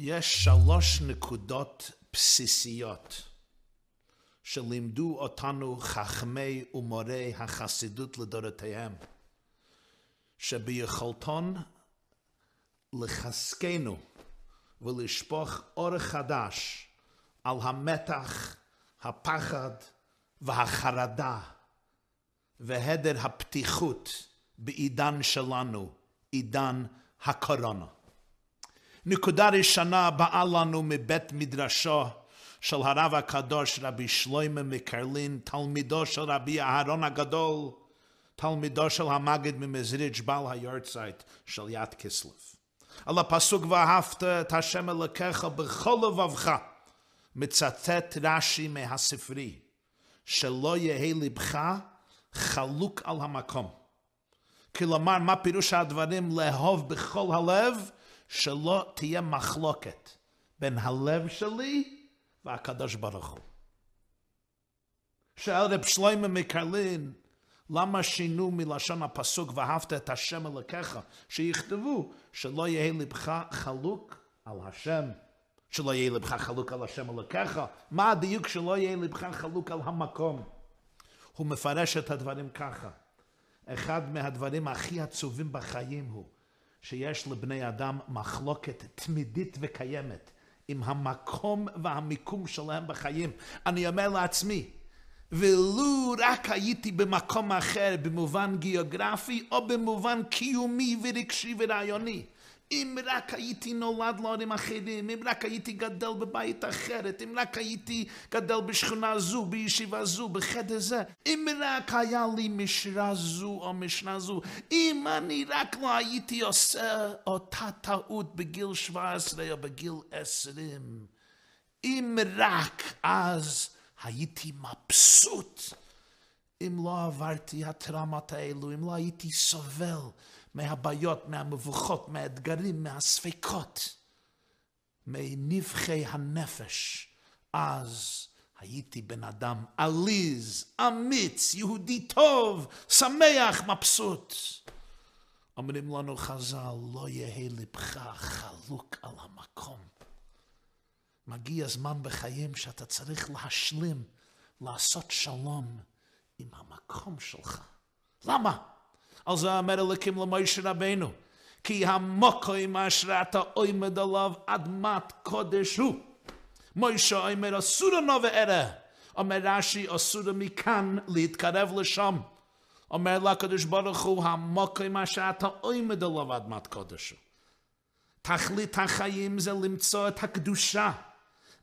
יש שלוש נקודות בסיסיות שלימדו אותנו חכמי ומורי החסידות לדורותיהם, שביכולתון לחזקנו ולשפוך אור חדש על המתח, הפחד והחרדה והדר הפתיחות בעידן שלנו, עידן הקורונה. נקודה ראשונה באה לנו מבית מדרשו של הרב הקדוש רבי שלוימה מקרלין, תלמידו של רבי אהרון הגדול, תלמידו של המגד ממזריץ' בעל היורצייט של יד כסלב. על הפסוק ואהבת את השם אלוקיך בכל לבבך, מצטט רש"י מהספרי, שלא יהא לבך חלוק על המקום. כלומר, מה פירוש הדברים לאהוב בכל הלב? שלא תהיה מחלוקת בין הלב שלי והקדוש ברוך הוא. שואל רב שלמה מקרלין, למה שינו מלשון הפסוק ואהבת את השם אלוקיך, שיכתבו שלא יהיה לבך חלוק על השם, שלא יהיה לבך חלוק על השם אלוקיך, מה הדיוק שלא יהיה לבך חלוק על המקום? הוא מפרש את הדברים ככה. אחד מהדברים הכי עצובים בחיים הוא שיש לבני אדם מחלוקת תמידית וקיימת עם המקום והמיקום שלהם בחיים. אני אומר לעצמי, ולו רק הייתי במקום אחר במובן גיאוגרפי או במובן קיומי ורגשי ורעיוני, אם רק הייתי נולד להורים אחרים, אם רק הייתי גדל בבית אחרת, אם רק הייתי גדל בשכונה זו, בישיבה זו, בחדר זה, אם רק היה לי משרה זו או משנה זו, אם אני רק לא הייתי עושה אותה טעות בגיל 17 או בגיל 20, אם רק אז הייתי מבסוט. אם לא עברתי הטראומות האלו, אם לא הייתי סובל מהבעיות, מהמבוכות, מהאתגרים, מהספקות, מנבחי הנפש, אז הייתי בן אדם עליז, אמיץ, יהודי טוב, שמח, מבסוט. אומרים לנו חז"ל, לא יהא לבך חלוק על המקום. מגיע זמן בחיים שאתה צריך להשלים, לעשות שלום עם המקום שלך. למה? על זה אומר אלוקים למוישה רבנו, כי המוקוים אשר אתה עומד עליו אדמת קודש הוא. מוישה אומר אסורה נובה ערה. אומר רש"י אסורה מכאן להתקרב לשם. אומר לקדוש ברוך הוא המוקוים אשר אתה עומד עליו אדמת קודש הוא. תכלית החיים זה למצוא את הקדושה,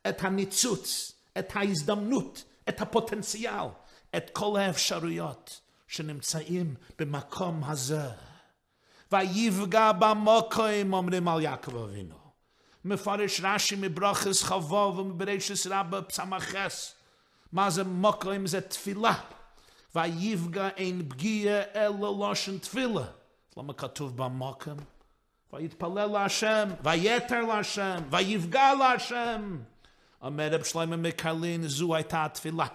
את הניצוץ, את ההזדמנות, את הפוטנציאל, את כל האפשרויות. שנמצאים במקום הזה. ויפגע במוקוים, אומרים על יעקב אבינו. מפרש רש"י מברכס חבוב ומברשס רבה פסמכס. מה זה מוקוים? זה תפילה. ויפגע אין פגיע אלא לושן תפילה. למה כתוב במוקם? ויתפלל להשם, ויתר להשם, ויפגע להשם. אומר רב שלמה מקרלין, זו הייתה התפילה.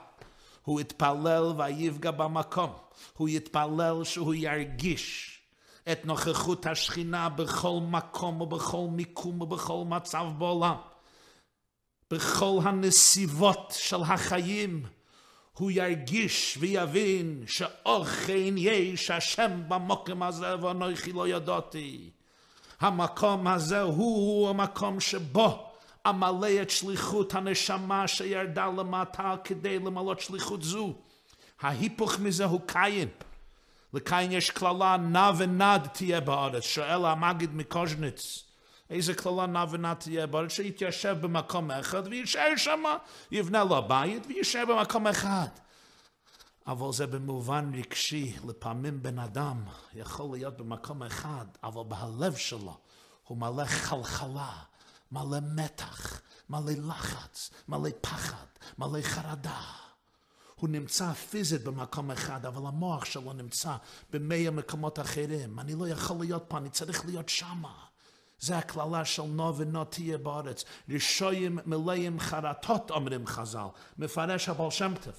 הוא יתפלל ויפגע במקום. הוא יתפלל שהוא ירגיש את נוכחות השכינה בכל מקום ובכל מיקום ובכל מצב בעולם. בכל הנסיבות של החיים הוא ירגיש ויבין שאוכן יש השם במקום הזה ואנוכי לא ידעתי. המקום הזה הוא המקום שבו המלא את שליחות הנשמה שירדה למטה כדי למלות שליחות זו. ההיפוך מזה הוא קיין. לקיין יש כללה נע ונד תהיה בארץ. שואל המגיד מקוז'ניץ, איזה כללה נע ונד תהיה בארץ? שיתיישב במקום אחד ויישאר שם, יבנה לו בית ויישאר במקום אחד. אבל זה במובן רגשי, לפעמים בן אדם יכול להיות במקום אחד, אבל בהלב שלו הוא מלא חלחלה, מלא מתח, מלא לחץ, מלא פחד, מלא חרדה. הוא נמצא פיזית במקום אחד, אבל המוח שלו נמצא במאה מקומות אחרים. אני לא יכול להיות פה, אני צריך להיות שמה. זה הקללה של נו ונו תהיה בארץ. רשויים מלאים חרטות, אומרים חז"ל. מפרש הבעל שם טוב.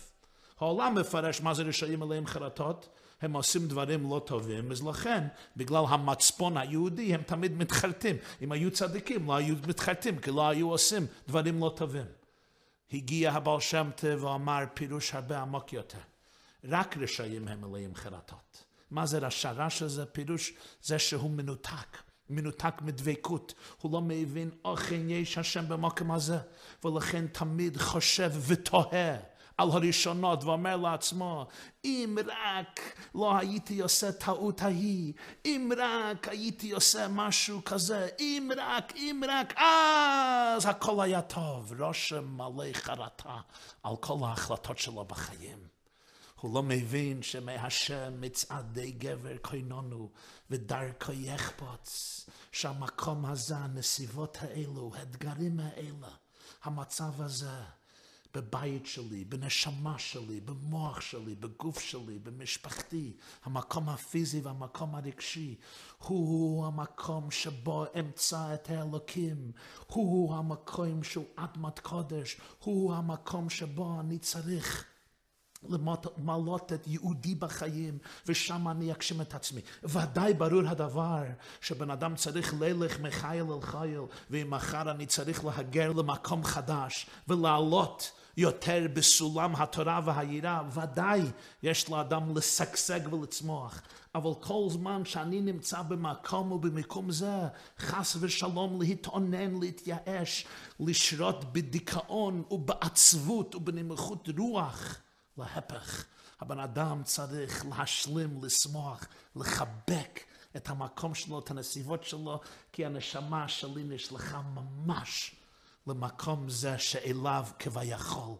העולם מפרש מה זה רשויים מלאים חרטות. הם עושים דברים לא טובים, אז לכן, בגלל המצפון היהודי, הם תמיד מתחרטים. אם היו צדיקים, לא היו מתחרטים, כי לא היו עושים דברים לא טובים. הגיע הבעל שם טוב ואמר פירוש הרבה עמוק יותר. רק רשעים הם מלאים חרטות. מה זה רשע? רשע זה פירוש זה שהוא מנותק. מנותק מדבקות, הוא לא מבין אכן יש השם במקום הזה, ולכן תמיד חושב ותוהה על הראשונות ואומר לעצמו, אם רק לא הייתי עושה טעות ההיא, אם רק הייתי עושה משהו כזה, אם רק, אם רק, אז הכל היה טוב. רושם מלא חרטה על כל ההחלטות שלו בחיים. הוא לא מבין שמהשם מצעדי גבר קוינונו ודרכו יחפוץ, שהמקום הזה, הנסיבות האלו, האתגרים האלה, המצב הזה, בבית שלי, בנשמה שלי, במוח שלי, בגוף שלי, במשפחתי, המקום הפיזי והמקום הרגשי, הוא המקום שבו אמצא את האלוקים, הוא המקום שהוא אדמת קודש, הוא המקום שבו אני צריך למלות את יהודי בחיים, ושם אני אגשים את עצמי. ודאי ברור הדבר שבן אדם צריך ללך מחייל אל חייל, ואם מחר אני צריך להגר למקום חדש ולעלות יותר בסולם התורה והיראה, ודאי יש לאדם לשגשג ולצמוח. אבל כל זמן שאני נמצא במקום ובמקום זה, חס ושלום להתאונן, להתייאש, לשרות בדיכאון ובעצבות ובנמיכות רוח. להפך, הבן אדם צריך להשלים, לשמוח, לחבק את המקום שלו, את הנסיבות שלו, כי הנשמה שלי נשלחה ממש למקום זה שאליו כביכול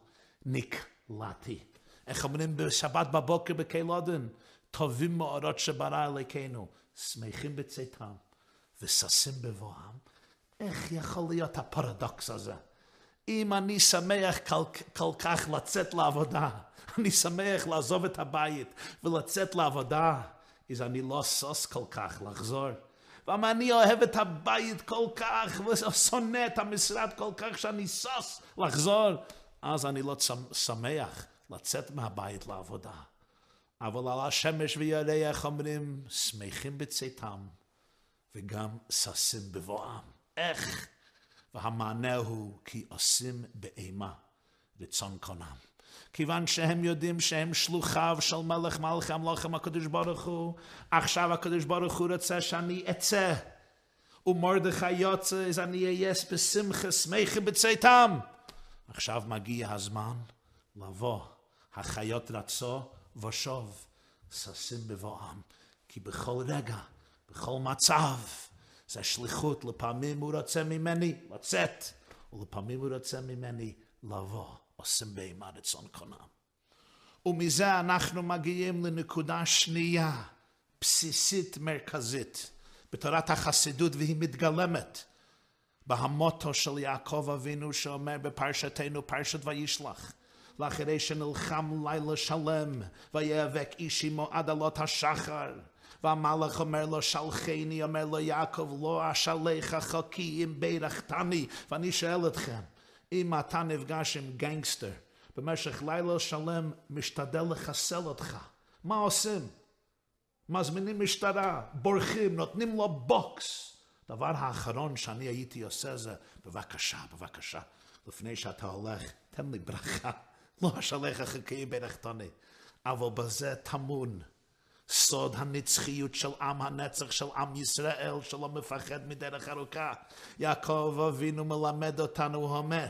נקלעתי. איך אומרים בשבת בבוקר בקלודן? טובים מאורות שברא אלוקינו, שמחים בצאתם וששים בבואם. איך יכול להיות הפרדוקס הזה? אם אני שמח כל, כל כך לצאת לעבודה, אני שמח לעזוב את הבית ולצאת לעבודה, אז אני לא סוס כל כך לחזור. ואם אני אוהב את הבית כל כך ושונא את המשרד כל כך שאני סוס לחזור, אז אני לא שמח לצאת מהבית לעבודה. אבל על השמש וירח אומרים, שמחים בצאתם וגם ששים בבואם. איך? והמענה הוא כי עושים באימה רצון קונם. כיוון שהם יודעים שהם שלוחיו של מלך מלכי המלוכים הקדוש ברוך הוא, עכשיו הקדוש ברוך הוא רוצה שאני אצא. ומרדכי יוצא, אז אני אהיה בשמחה שמחי בצאתם. עכשיו מגיע הזמן לבוא. החיות רצו ושוב, ששים בבואם. כי בכל רגע, בכל מצב, זה שליחות. לפעמים הוא רוצה ממני לצאת, ולפעמים הוא רוצה ממני לבוא. עושים בהמה רצון קונם. ומזה אנחנו מגיעים לנקודה שנייה, בסיסית מרכזית, בתורת החסידות, והיא מתגלמת בהמוטו של יעקב אבינו שאומר בפרשתנו, פרשת וישלח. לאחרי שנלחם לילה שלם, ויאבק איש עמו עד עלות השחר. והמלאך אומר לו, שלחני, אומר לו יעקב, לא אשלחך כי אם בירכתני. ואני שואל אתכם, אם אתה נפגש עם גנגסטר במשך לילה שלם משתדל לחסל אותך, מה עושים? מזמינים משטרה, בורחים, נותנים לו בוקס. דבר האחרון שאני הייתי עושה זה, בבקשה, בבקשה, לפני שאתה הולך, תן לי ברכה. לא אשלך חכי ברכתני. אבל בזה טמון סוד הנצחיות של עם הנצח של עם ישראל, שלא מפחד מדרך ארוכה. יעקב אבינו מלמד אותנו, הוא אומר,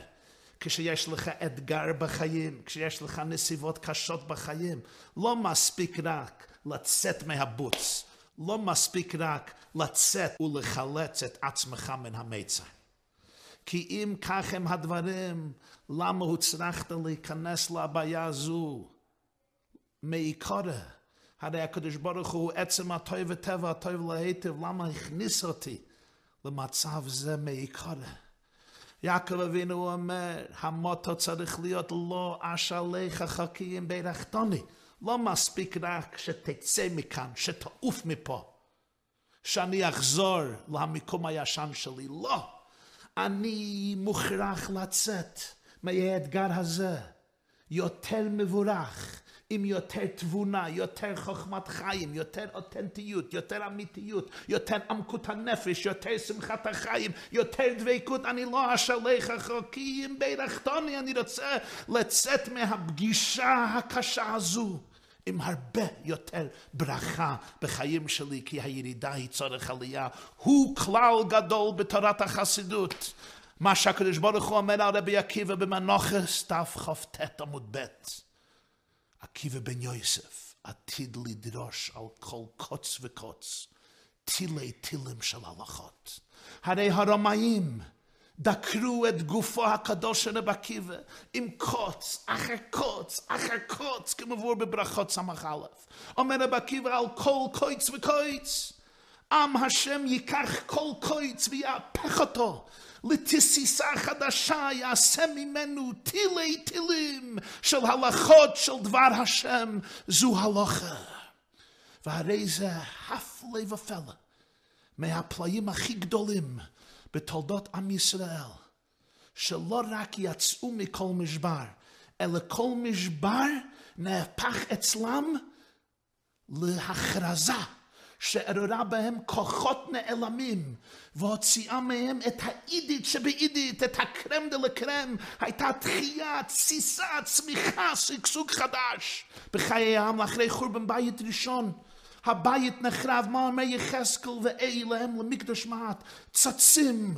כשיש לך אתגר בחיים, כשיש לך נסיבות קשות בחיים, לא מספיק רק לצאת מהבוץ, לא מספיק רק לצאת ולחלץ את עצמך מן המיצר. כי אם כך הם הדברים, למה הוצרכת להיכנס לבעיה הזו מעיקרה? הרי הקדוש ברוך הוא עצם הטוב וטבע הטוב להיטב, למה הכניס אותי למצב זה מעיקרה? יעקב אבינו אומר, המוטו צריך להיות לא אשליך חכיים ברכתוני. לא מספיק רק שתצא מכאן, שתעוף מפה, שאני אחזור למקום הישן שלי. לא, אני מוכרח לצאת מהאתגר הזה יותר מבורך, עם יותר תבונה, יותר חוכמת חיים, יותר אותנטיות, יותר אמיתיות, יותר עמקות הנפש, יותר שמחת החיים, יותר דבקות, אני לא אשלח אם בירכתוני אני רוצה לצאת מהפגישה הקשה הזו. עם הרבה יותר ברכה בחיים שלי, כי הירידה היא צורך עלייה. הוא כלל גדול בתורת החסידות. מה שהקדוש ברוך הוא אומר על רבי עקיבא במנוחס, דף כ"ט עמוד ב'. עקיבא בן יוסף עתיד לדרוש על כל קוץ וקוץ, תילי תילים של הלכות. הרי הרמאים דקרו את גופו הקדוש של רבי עקיבא עם קוץ, אחר קוץ, אחר קוץ, כמבואר בברכות ס"א. אומר רבי עקיבא על כל קוץ וקוץ. עם השם ייקח כל קוץ ויהפך אותו. לתסיסה חדשה, יעשה ממנו תילי תילים של הלכות של דבר השם, זו הלכה. והרי זה הפלא ופלא מהפלאים הכי גדולים בתולדות עם ישראל, שלא רק יצאו מכל משבר, אלא כל משבר נהפך אצלם להכרזה שעררה בהם כוחות נעלמים והוציאה מהם את האידית שבאידית, את הקרם דה לקרם, הייתה תחייה, תסיסה, צמיחה, שגשוג חדש בחיי העם אחרי חורבן בית ראשון. הבית נחרב, מה אומר יחזקאל ואי להם למקדוש מעט, צצים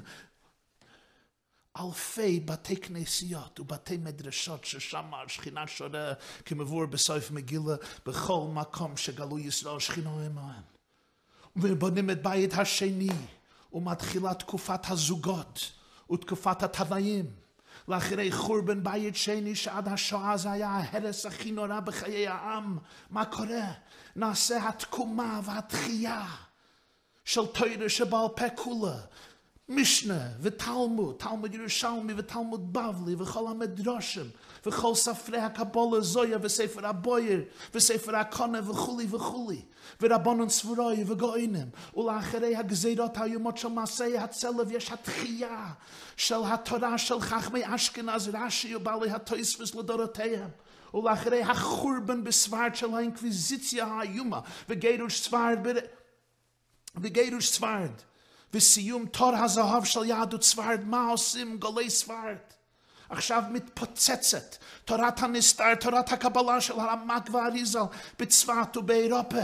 אלפי בתי כנסיות ובתי מדרשות ששם השכינה שורה כמבואר בסוף מגילה בכל מקום שגלו ישראל שכינה עמהם. ובונים את בית השני ומתחילה תקופת הזוגות ותקופת התוואים. לאחרי חורבן בית שני שעד השואה זה היה ההרס הכי נורא בחיי העם. מה קורה? נעשה התקומה והתחייה של תוירה שבעל פה כולה. Mishne, ve Talmud, Talmud Yerushalmi, ve Talmud Bavli, ve Chol HaMedroshim, ve Chol Safrei HaKabola Zoya, ve Sefer HaBoyer, ve Sefer HaKone, ve Chuli, ve Chuli, ve Rabbonon Svuroi, ve Goinim, u Lacherei HaGzeirot HaYumot Shal Masei HaTzelev, yesh HaTchiya, shal HaTorah, shal Chachmei Ashkenaz, Rashi, u Bali HaToisvus, Lodoroteyem, u Lacherei HaChurban, besvar, shal HaInkvizitia HaYuma, ve Geirush Svard, ve Geirush Svard, ve Geirush Svard, וסיום תור הזהב של יהדות סברד, מה עושים גולי סברד? עכשיו מתפוצצת תורת הנסתר, תורת הקבלה של הרמק והאריזל בצפת ובאירופה.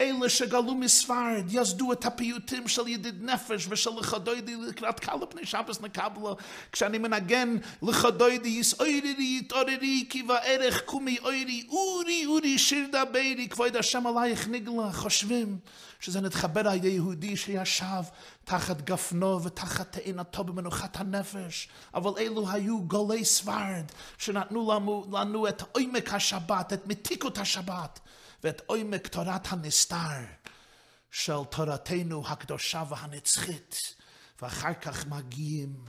אלה שגלו מספרד, יסדו את הפיוטים של ידיד נפש ושל לכדוידי לקראת קלה פני שבס נקבלו. כשאני מנגן לכדוידי, יש אוירי, יתעוררי, כי בערך קומי אוירי, אורי, אורי, שיר דברי, כבוד השם עלייך נגלה, חושבים שזה נתחבר על יהודי שישב תחת גפנו ותחת תאנתו במנוחת הנפש. אבל אלו היו גולי ספרד, שנתנו לנו, לנו את עומק השבת, את מתיקות השבת. ואת עומק תורת הנסתר של תורתנו הקדושה והנצחית, ואחר כך מגיעים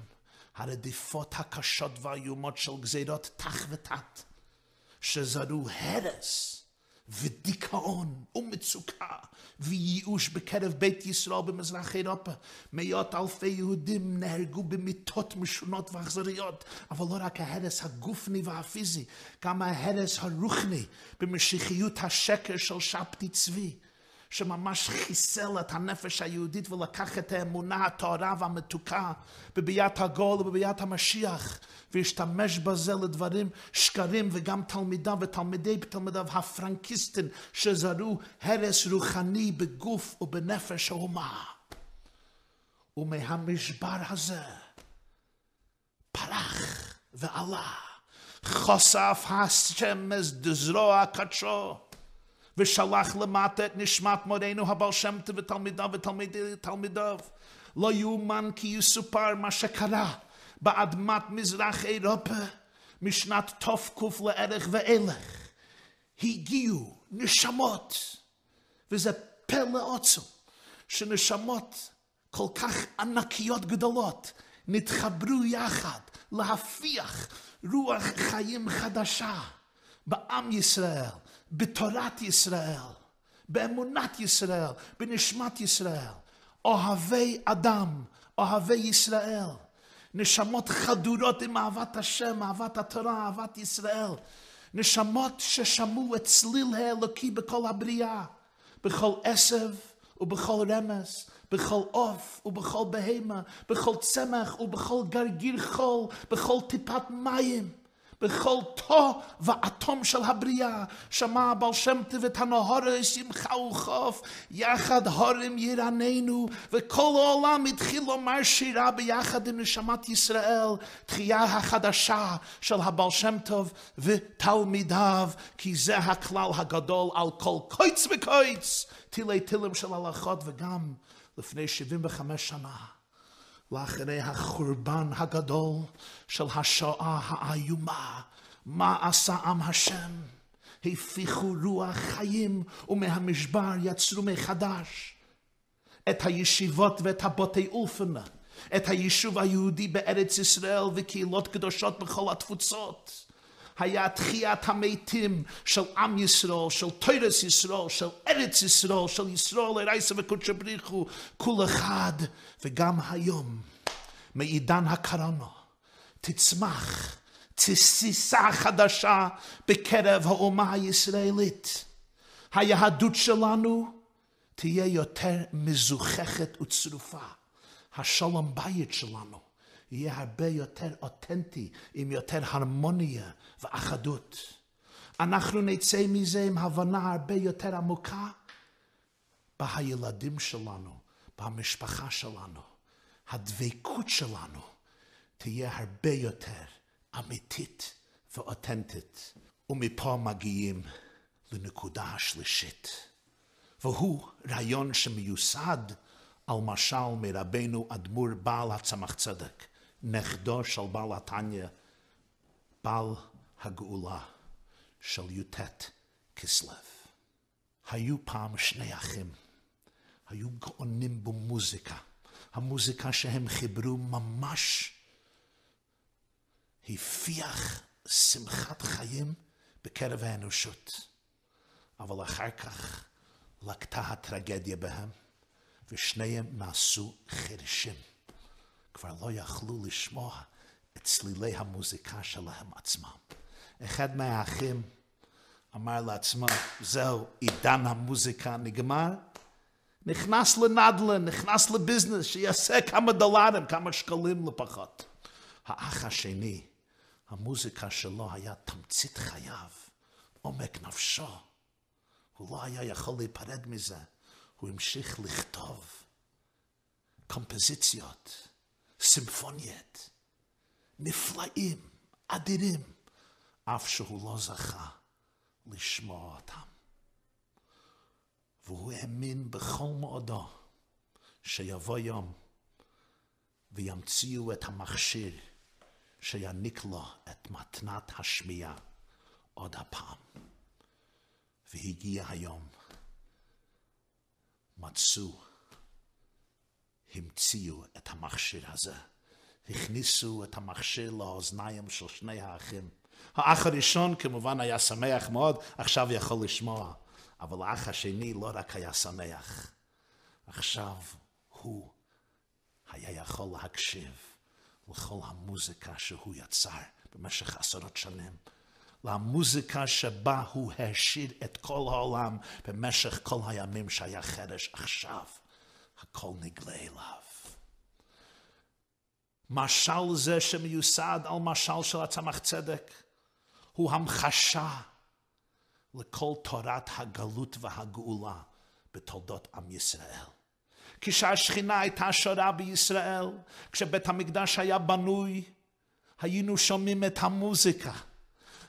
הרדיפות הקשות והאיומות של גזירות תח ותת, שזרו הרס ודיכאון ומצוקה וייאוש בקרב בית ישראל במזרח אירופה. מאות אלפי יהודים נהרגו במיתות משונות ואכזריות, אבל לא רק ההרס הגופני והפיזי, גם ההרס הרוחני במשיחיות השקר של שבתי צבי. שממש חיסל את הנפש היהודית ולקח את האמונה הטהרה והמתוקה בביאת הגול ובביאת המשיח והשתמש בזה לדברים שקרים וגם תלמידיו ותלמידי תלמידיו הפרנקיסטים שזרו הרס רוחני בגוף ובנפש האומה. ומהמשבר הזה פרח ועלה חושף השמש דזרוע קדשו ושלח למטה את נשמת מורנו הבעל שם טוב ותלמידיו ותלמידיו. לא יאומן כי יסופר מה שקרה באדמת מזרח אירופה משנת תק"ף לערך ואילך. הגיעו נשמות, וזה פלא עוצם, שנשמות כל כך ענקיות גדולות נתחברו יחד להפיח רוח חיים חדשה בעם ישראל, בתורת ישראל, באמונת ישראל, בנשמת ישראל, אוהבי אדם, אוהבי ישראל, נשמות חדורות עם אהבת השם, אהבת התורה, אהבת ישראל, נשמות ששמעו את צליל האלוקי בכל הבריאה, בכל עשב ובכל רמס, בכל עוף ובכל בהמה, בכל צמח ובכל גרגיר חול, בכל טיפת מים. בכל תו ואטום של הבריאה, שמע הבעל שם טוב את הנהורס שמחה וחוף, יחד הורים ירננו, וכל העולם התחיל לומר שירה ביחד עם נשמת ישראל, תחייה החדשה של הבעל שם טוב ותלמידיו, כי זה הכלל הגדול על כל קויץ וקויץ, תילי תילים של הלכות וגם לפני 75 שנה. לאחרי החורבן הגדול של השואה האיומה, מה עשה עם השם? הפיחו רוח חיים ומהמשבר יצרו מחדש את הישיבות ואת הבוטי אולפנה, את היישוב היהודי בארץ ישראל וקהילות קדושות בכל התפוצות. היה תחיית המתים של עם ישראל, של תוירס ישראל, של ארץ ישראל, של ישראל לרייסה וקודשא בריחו, כול אחד, וגם היום, מעידן הקרונה, תצמח תסיסה חדשה בקרב האומה הישראלית. היהדות שלנו תהיה יותר מזוככת וצרופה. השלום בית שלנו יהיה הרבה יותר אותנטי, עם יותר הרמוניה ואחדות. אנחנו נצא מזה עם הבנה הרבה יותר עמוקה בילדים שלנו, במשפחה שלנו. הדבקות שלנו תהיה הרבה יותר אמיתית ואותנטית. ומפה מגיעים לנקודה השלישית, והוא רעיון שמיוסד על משל מרבנו אדמו"ר בעל הצמח צדק, נכדו של בעל התניא, בעל הגאולה של י"ט כסלו. היו פעם שני אחים, היו גאונים במוזיקה. המוזיקה שהם חיברו ממש הפיח שמחת חיים בקרב האנושות. אבל אחר כך לקטה הטרגדיה בהם, ושניהם נעשו חרשים. כבר לא יכלו לשמוע את צלילי המוזיקה שלהם עצמם. אחד מהאחים אמר לעצמו, זהו, עידן המוזיקה נגמר, נכנס לנדל"ן, נכנס לביזנס, שיעשה כמה דולרים, כמה שקלים לפחות. האח השני, המוזיקה שלו היה תמצית חייו, עומק נפשו. הוא לא היה יכול להיפרד מזה, הוא המשיך לכתוב קומפוזיציות, סימפוניות, נפלאים, אדירים, אף שהוא לא זכה לשמוע אותם. והוא האמין בכל מאודו שיבוא יום וימציאו את המכשיר שיעניק לו את מתנת השמיעה עוד הפעם. והגיע היום. מצאו, המציאו את המכשיר הזה. הכניסו את המכשיר לאוזניים של שני האחים. האח הראשון כמובן היה שמח מאוד, עכשיו יכול לשמוע. אבל האח השני לא רק היה שמח, עכשיו הוא היה יכול להקשיב לכל המוזיקה שהוא יצר במשך עשרות שנים. למוזיקה שבה הוא העשיר את כל העולם במשך כל הימים שהיה חרש. עכשיו הכל נגלה אליו. משל זה שמיוסד על משל של הצמח צדק הוא המחשה לכל תורת הגלות והגאולה בתולדות עם ישראל. כשהשכינה הייתה שורה בישראל, כשבית המקדש היה בנוי, היינו שומעים את המוזיקה.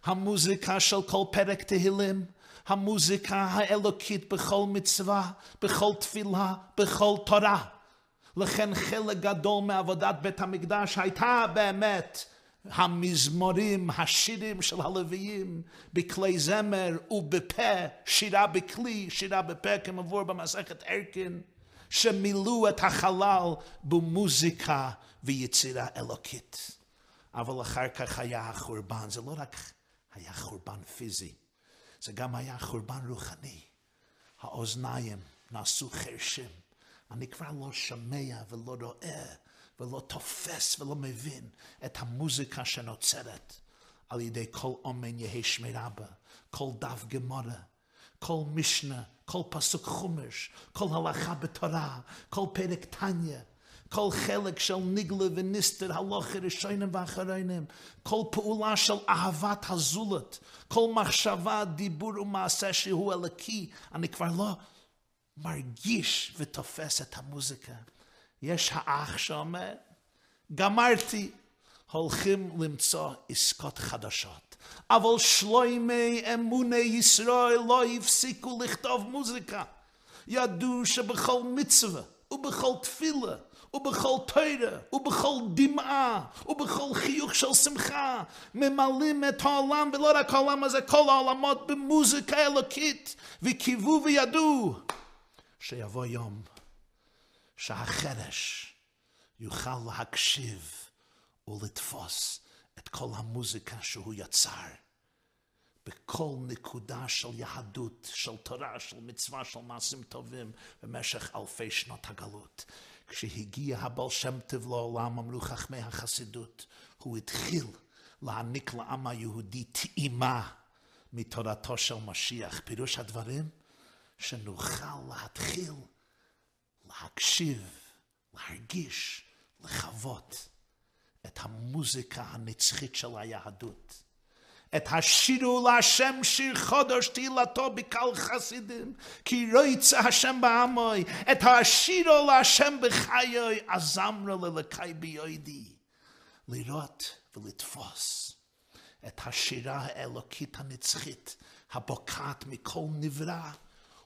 המוזיקה של כל פרק תהילים, המוזיקה האלוקית בכל מצווה, בכל תפילה, בכל תורה. לכן חלק גדול מעבודת בית המקדש הייתה באמת המזמורים, השירים של הלוויים, בכלי זמר ובפה, שירה בכלי, שירה בפה כמבוא במסכת ערכין, שמילאו את החלל במוזיקה ויצירה אלוקית. אבל אחר כך היה החורבן, זה לא רק היה חורבן פיזי, זה גם היה חורבן רוחני. האוזניים נעשו חרשים. אני כבר לא שומע ולא רואה ולא תופס ולא מבין את המוזיקה שנוצרת על ידי כל אומן יהי שמי רבה, כל דף גמורה, כל משנה, כל פסוק חומש, כל הלכה בתורה, כל פרק תניא, כל חלק של ניגלה וניסטר, הלוכה ראשונים ואחרונים, כל פעולה של אהבת הזולת, כל מחשבה, דיבור ומעשה שהוא אלוקי, אני כבר לא מרגיש ותופס את המוזיקה. יש האח שאומר, גמרתי, הולכים למצוא עסקות חדשות. אבל שלוימי אמוני ישראל לא הפסיקו לכתוב מוזיקה. ידעו שבכל מצווה ובכל תפילה ובכל תוירה, ובכל דמעה, ובכל חיוך של שמחה, ממלאים את העולם, ולא רק העולם הזה, כל העולמות במוזיקה אלוקית, וקיוו וידעו שיבוא יום שהחרש יוכל להקשיב ולתפוס את כל המוזיקה שהוא יצר. בכל נקודה של יהדות, של תורה, של מצווה, של מעשים טובים במשך אלפי שנות הגלות. כשהגיע הבעל שם טוב לעולם, אמרו חכמי החסידות, הוא התחיל להעניק לעם היהודי טעימה מתורתו של משיח. פירוש הדברים, שנוכל להתחיל להקשיב, להרגיש, לחוות את המוזיקה הנצחית של היהדות. את השירו להשם שיר חודש תהילתו בקל חסידים, כי רויצה השם בעמוי, את השירו להשם בחיי, אזמרו ללקי ביודי. לראות ולתפוס את השירה האלוקית הנצחית, הבוקעת מכל נברא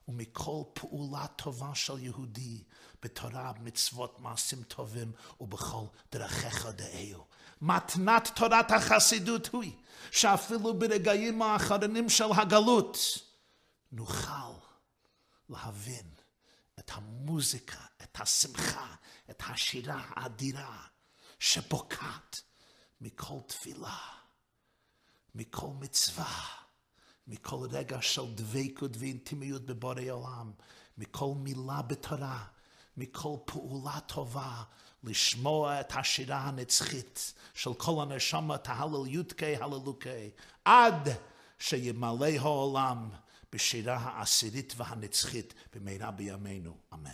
ומכל פעולה טובה של יהודי, בתורה, מצוות, מעשים טובים ובכל דרכיך דאהו. מתנת תורת החסידות היא שאפילו ברגעים האחרונים של הגלות נוכל להבין את המוזיקה, את השמחה, את השירה האדירה שבוקעת מכל תפילה, מכל מצווה, מכל רגע של דבקות ואינטימיות בבורא עולם, מכל מילה בתורה, מכל פעולה טובה, לשמוע את השירה הנצחית של כל הנשמת ההלל יודקי הללוקי, עד שימלא העולם בשירה העשירית והנצחית במהרה בימינו, אמן.